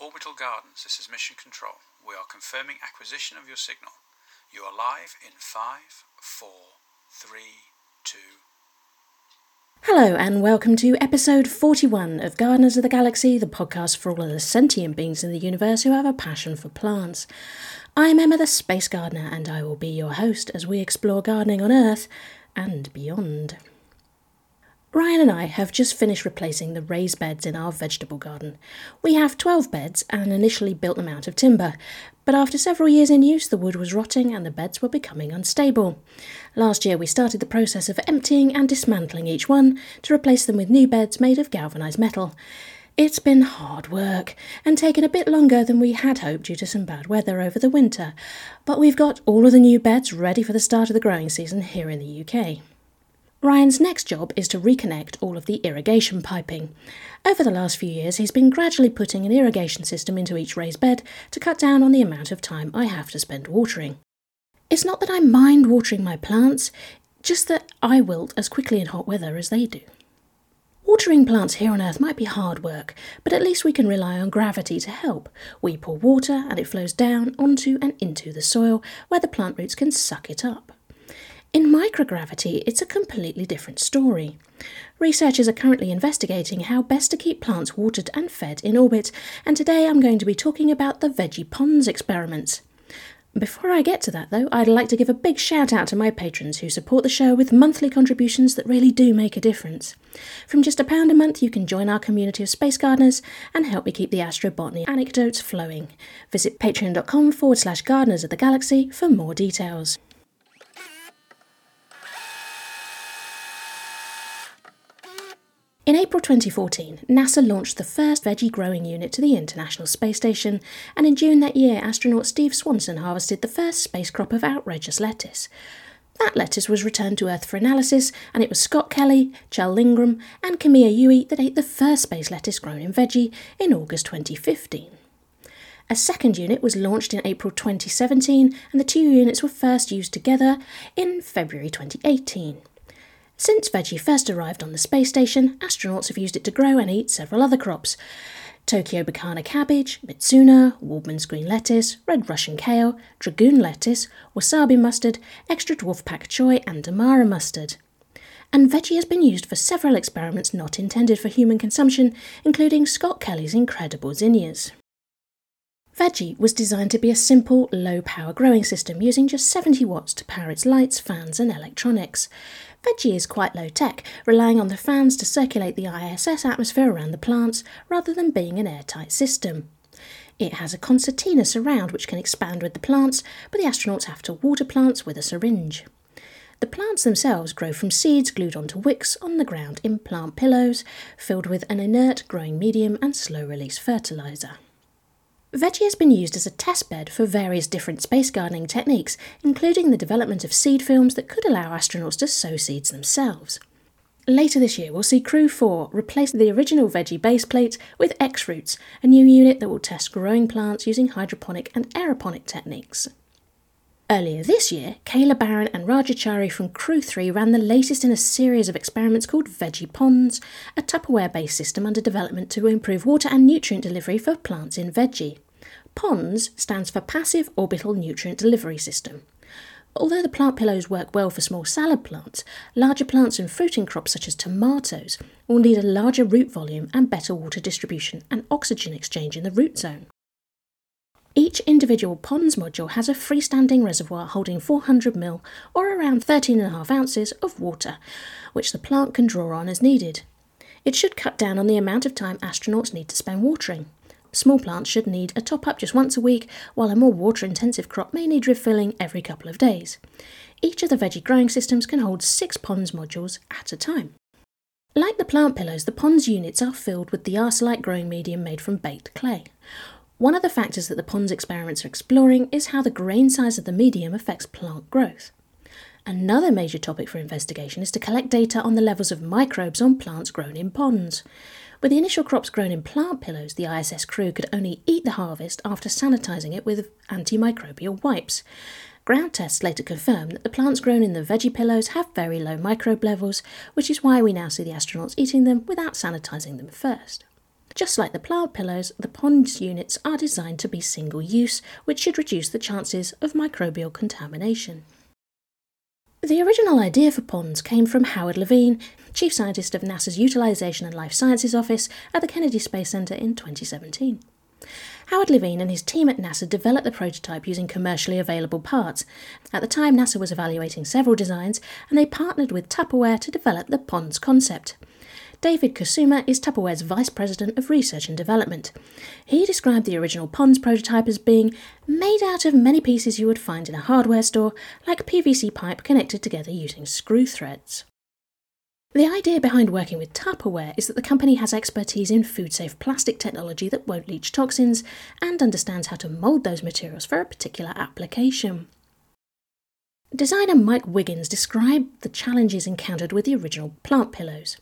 Orbital Gardens, this is Mission Control. We are confirming acquisition of your signal. You are live in five, four, three, two. Hello, and welcome to episode 41 of Gardeners of the Galaxy, the podcast for all of the sentient beings in the universe who have a passion for plants. I'm Emma the Space Gardener, and I will be your host as we explore gardening on Earth and beyond. Ryan and I have just finished replacing the raised beds in our vegetable garden. We have 12 beds and initially built them out of timber, but after several years in use, the wood was rotting and the beds were becoming unstable. Last year, we started the process of emptying and dismantling each one to replace them with new beds made of galvanised metal. It's been hard work and taken a bit longer than we had hoped due to some bad weather over the winter, but we've got all of the new beds ready for the start of the growing season here in the UK. Ryan's next job is to reconnect all of the irrigation piping. Over the last few years, he's been gradually putting an irrigation system into each raised bed to cut down on the amount of time I have to spend watering. It's not that I mind watering my plants, just that I wilt as quickly in hot weather as they do. Watering plants here on Earth might be hard work, but at least we can rely on gravity to help. We pour water and it flows down onto and into the soil where the plant roots can suck it up. In microgravity, it's a completely different story. Researchers are currently investigating how best to keep plants watered and fed in orbit, and today I'm going to be talking about the Veggie Ponds experiments. Before I get to that, though, I'd like to give a big shout out to my patrons who support the show with monthly contributions that really do make a difference. From just a pound a month, you can join our community of space gardeners and help me keep the astrobotany anecdotes flowing. Visit patreon.com forward slash gardeners of the galaxy for more details. In April 2014, NASA launched the first veggie growing unit to the International Space Station, and in June that year, astronaut Steve Swanson harvested the first space crop of Outredgeous lettuce. That lettuce was returned to Earth for analysis, and it was Scott Kelly, Kjell Lindgren, and Kimiya Yui that ate the first space lettuce grown in veggie in August 2015. A second unit was launched in April 2017, and the two units were first used together in February 2018. Since veggie first arrived on the space station, astronauts have used it to grow and eat several other crops. Tokyo Bekana cabbage, Mizuna, Waldman's green lettuce, red Russian kale, dragoon lettuce, wasabi mustard, extra dwarf pak choi, and damara mustard. And veggie has been used for several experiments not intended for human consumption, including Scott Kelly's incredible zinnias. Veggie was designed to be a simple, low power growing system using just 70 watts to power its lights, fans, and electronics. Veggie is quite low tech, relying on the fans to circulate the ISS atmosphere around the plants rather than being an airtight system. It has a concertina surround which can expand with the plants, but the astronauts have to water plants with a syringe. The plants themselves grow from seeds glued onto wicks on the ground in plant pillows, filled with an inert growing medium and slow release fertiliser. Veggie has been used as a test bed for various different space gardening techniques, including the development of seed films that could allow astronauts to sow seeds themselves. Later this year, we'll see Crew 4 replace the original Veggie base plate with X Roots, a new unit that will test growing plants using hydroponic and aeroponic techniques. Earlier this year, Kayla Barron and Raja Chari from Crew 3 ran the latest in a series of experiments called Veggie Ponds, a Tupperware based system under development to improve water and nutrient delivery for plants in veggie. PONDS stands for Passive Orbital Nutrient Delivery System. Although the plant pillows work well for small salad plants, larger plants and fruiting crops such as tomatoes will need a larger root volume and better water distribution and oxygen exchange in the root zone. Each individual ponds module has a freestanding reservoir holding 400 ml or around 13.5 ounces of water, which the plant can draw on as needed. It should cut down on the amount of time astronauts need to spend watering. Small plants should need a top up just once a week, while a more water intensive crop may need refilling every couple of days. Each of the veggie growing systems can hold six ponds modules at a time. Like the plant pillows, the ponds units are filled with the arcillite growing medium made from baked clay. One of the factors that the ponds experiments are exploring is how the grain size of the medium affects plant growth. Another major topic for investigation is to collect data on the levels of microbes on plants grown in ponds. With the initial crops grown in plant pillows, the ISS crew could only eat the harvest after sanitising it with antimicrobial wipes. Ground tests later confirmed that the plants grown in the veggie pillows have very low microbe levels, which is why we now see the astronauts eating them without sanitising them first. Just like the plant pillows, the ponds units are designed to be single use, which should reduce the chances of microbial contamination. The original idea for ponds came from Howard Levine, Chief Scientist of NASA's Utilization and Life Sciences Office at the Kennedy Space Center in 2017. Howard Levine and his team at NASA developed the prototype using commercially available parts. At the time, NASA was evaluating several designs, and they partnered with Tupperware to develop the ponds concept. David Kusuma is Tupperware's Vice President of Research and Development. He described the original Ponds prototype as being made out of many pieces you would find in a hardware store, like PVC pipe connected together using screw threads. The idea behind working with Tupperware is that the company has expertise in food safe plastic technology that won't leach toxins and understands how to mould those materials for a particular application. Designer Mike Wiggins described the challenges encountered with the original plant pillows.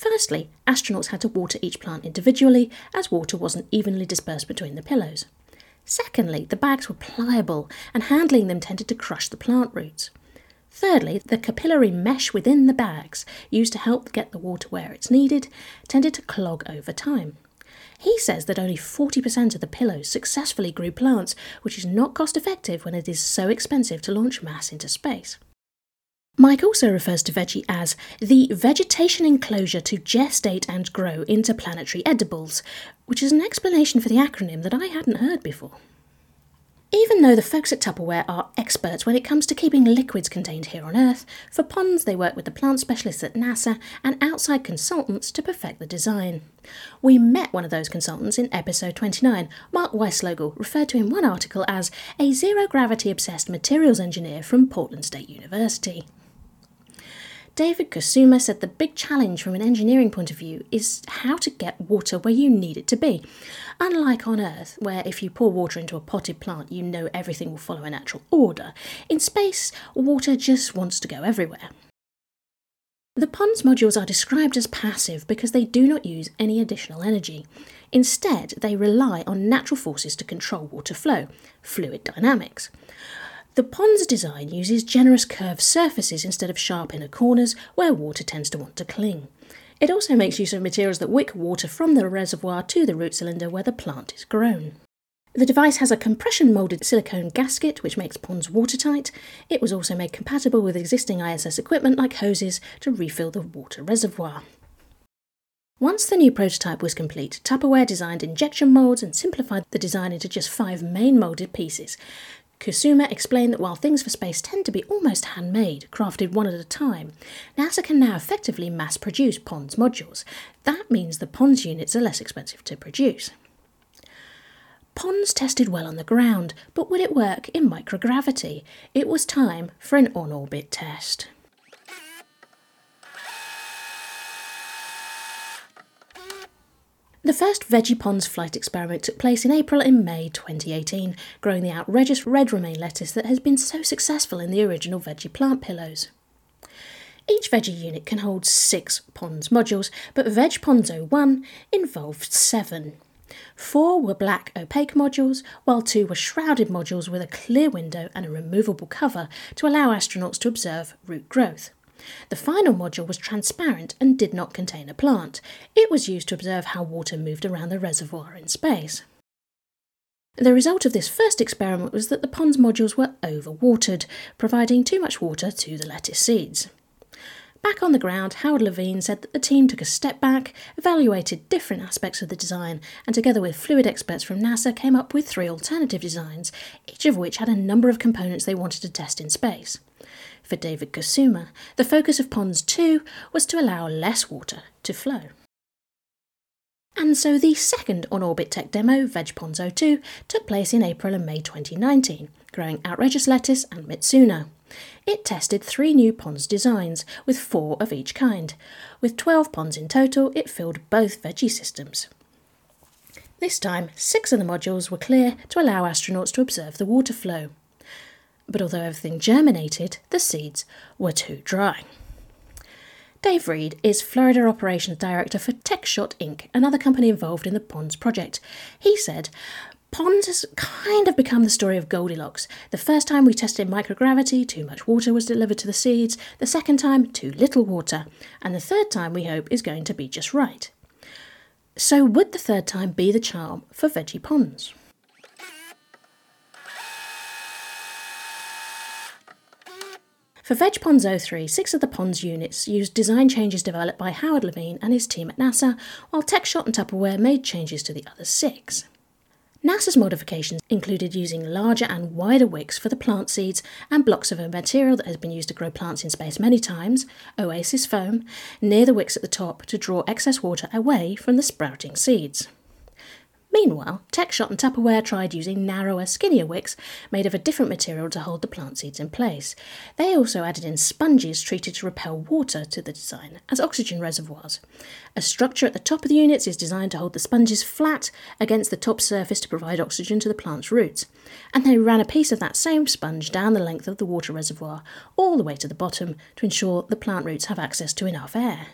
Firstly, astronauts had to water each plant individually as water wasn't evenly dispersed between the pillows. Secondly, the bags were pliable and handling them tended to crush the plant roots. Thirdly, the capillary mesh within the bags, used to help get the water where it's needed, tended to clog over time. He says that only 40% of the pillows successfully grew plants, which is not cost effective when it is so expensive to launch mass into space. Mike also refers to veggie as the vegetation enclosure to gestate and grow interplanetary edibles, which is an explanation for the acronym that I hadn't heard before. Even though the folks at Tupperware are experts when it comes to keeping liquids contained here on Earth, for ponds they work with the plant specialists at NASA and outside consultants to perfect the design. We met one of those consultants in episode 29. Mark Weislogel referred to in one article as a zero gravity obsessed materials engineer from Portland State University. David Kusuma said the big challenge from an engineering point of view is how to get water where you need it to be. Unlike on Earth, where if you pour water into a potted plant, you know everything will follow a natural order, in space, water just wants to go everywhere. The ponds modules are described as passive because they do not use any additional energy. Instead, they rely on natural forces to control water flow, fluid dynamics. The pond's design uses generous curved surfaces instead of sharp inner corners where water tends to want to cling. It also makes use of materials that wick water from the reservoir to the root cylinder where the plant is grown. The device has a compression moulded silicone gasket which makes ponds watertight. It was also made compatible with existing ISS equipment like hoses to refill the water reservoir. Once the new prototype was complete, Tupperware designed injection moulds and simplified the design into just five main moulded pieces. Kusuma explained that while things for space tend to be almost handmade, crafted one at a time, NASA can now effectively mass produce PONDS modules. That means the PONDS units are less expensive to produce. PONDS tested well on the ground, but would it work in microgravity? It was time for an on orbit test. The first Veggie Ponds flight experiment took place in April and May 2018, growing the Outredgeous red romaine lettuce that has been so successful in the original veggie plant pillows. Each veggie unit can hold six ponds modules, but Veg Ponds 01 involved seven. Four were black opaque modules, while two were shrouded modules with a clear window and a removable cover to allow astronauts to observe root growth. The final module was transparent and did not contain a plant. It was used to observe how water moved around the reservoir in space. The result of this first experiment was that the pond's modules were overwatered, providing too much water to the lettuce seeds. Back on the ground, Howard Levine said that the team took a step back, evaluated different aspects of the design, and together with fluid experts from NASA came up with three alternative designs, each of which had a number of components they wanted to test in space. For David Kusuma, the focus of Ponds 2 was to allow less water to flow. And so the second on orbit tech demo, Veg Ponds 02, took place in April and May 2019, growing Outredgeous lettuce and Mizuna. It tested three new ponds designs, with four of each kind. With 12 ponds in total, it filled both veggie systems. This time, six of the modules were clear to allow astronauts to observe the water flow but although everything germinated, the seeds were too dry. Dave Reed is Florida Operations Director for TechShot Inc., another company involved in the Ponds project. He said, Ponds has kind of become the story of Goldilocks. The first time we tested microgravity, too much water was delivered to the seeds. The second time, too little water. And the third time, we hope, is going to be just right. So, would the third time be the charm for veggie ponds? For Veg Ponds 03, six of the ponds units used design changes developed by Howard Levine and his team at NASA, while TechShot and Tupperware made changes to the other six. NASA's modifications included using larger and wider wicks for the plant seeds and blocks of a material that has been used to grow plants in space many times, Oasis foam, near the wicks at the top to draw excess water away from the sprouting seeds. Meanwhile, TechShot and Tupperware tried using narrower, skinnier wicks made of a different material to hold the plant seeds in place. They also added in sponges treated to repel water to the design as oxygen reservoirs. A structure at the top of the units is designed to hold the sponges flat against the top surface to provide oxygen to the plant's roots. And they ran a piece of that same sponge down the length of the water reservoir, all the way to the bottom, to ensure the plant roots have access to enough air.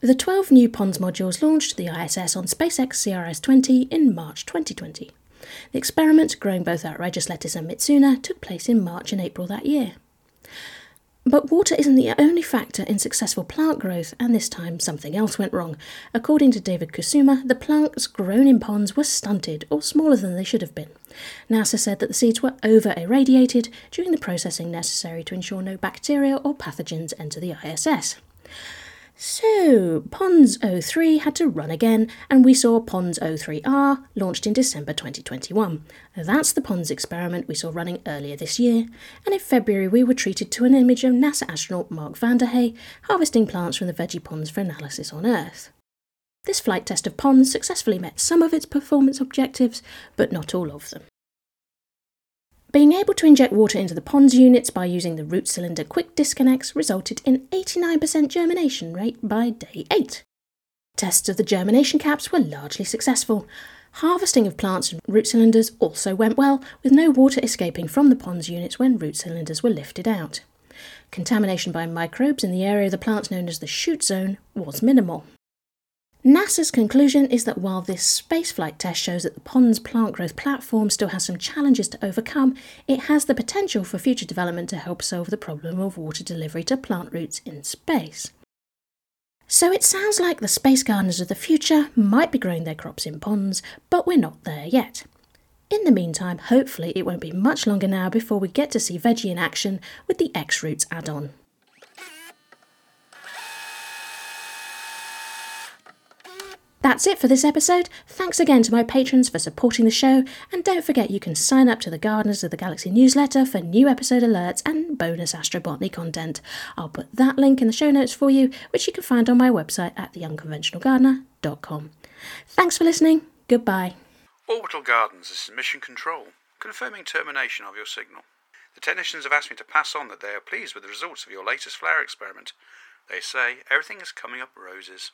The 12 new PONDS modules launched the ISS on SpaceX CRS 20 in March 2020. The experiment, growing both Outredgeous lettuce and Mizuna, took place in March and April that year. But water isn't the only factor in successful plant growth, and this time something else went wrong. According to David Kusuma, the plants grown in ponds were stunted or smaller than they should have been. NASA said that the seeds were over irradiated during the processing necessary to ensure no bacteria or pathogens enter the ISS. So, Ponds 03 had to run again, and we saw Ponds 03R launched in December 2021. That's the Ponds experiment we saw running earlier this year, and in February we were treated to an image of NASA astronaut Mark Vande Hei harvesting plants from the veggie ponds for analysis on Earth. This flight test of Ponds successfully met some of its performance objectives, but not all of them. Being able to inject water into the ponds units by using the root cylinder quick disconnects resulted in 89% germination rate by day 8. Tests of the germination caps were largely successful. Harvesting of plants and root cylinders also went well, with no water escaping from the ponds units when root cylinders were lifted out. Contamination by microbes in the area of the plants known as the shoot zone was minimal. NASA's conclusion is that while this spaceflight test shows that the pond's plant growth platform still has some challenges to overcome, it has the potential for future development to help solve the problem of water delivery to plant roots in space. So it sounds like the space gardeners of the future might be growing their crops in ponds, but we're not there yet. In the meantime, hopefully it won't be much longer now before we get to see veggie in action with the X Roots add on. That's it for this episode. Thanks again to my patrons for supporting the show, and don't forget you can sign up to the Gardeners of the Galaxy newsletter for new episode alerts and bonus astrobotany content. I'll put that link in the show notes for you, which you can find on my website at theunconventionalgardener.com. Thanks for listening. Goodbye. Orbital Gardens, this is Mission Control, confirming termination of your signal. The technicians have asked me to pass on that they are pleased with the results of your latest flower experiment. They say everything is coming up roses.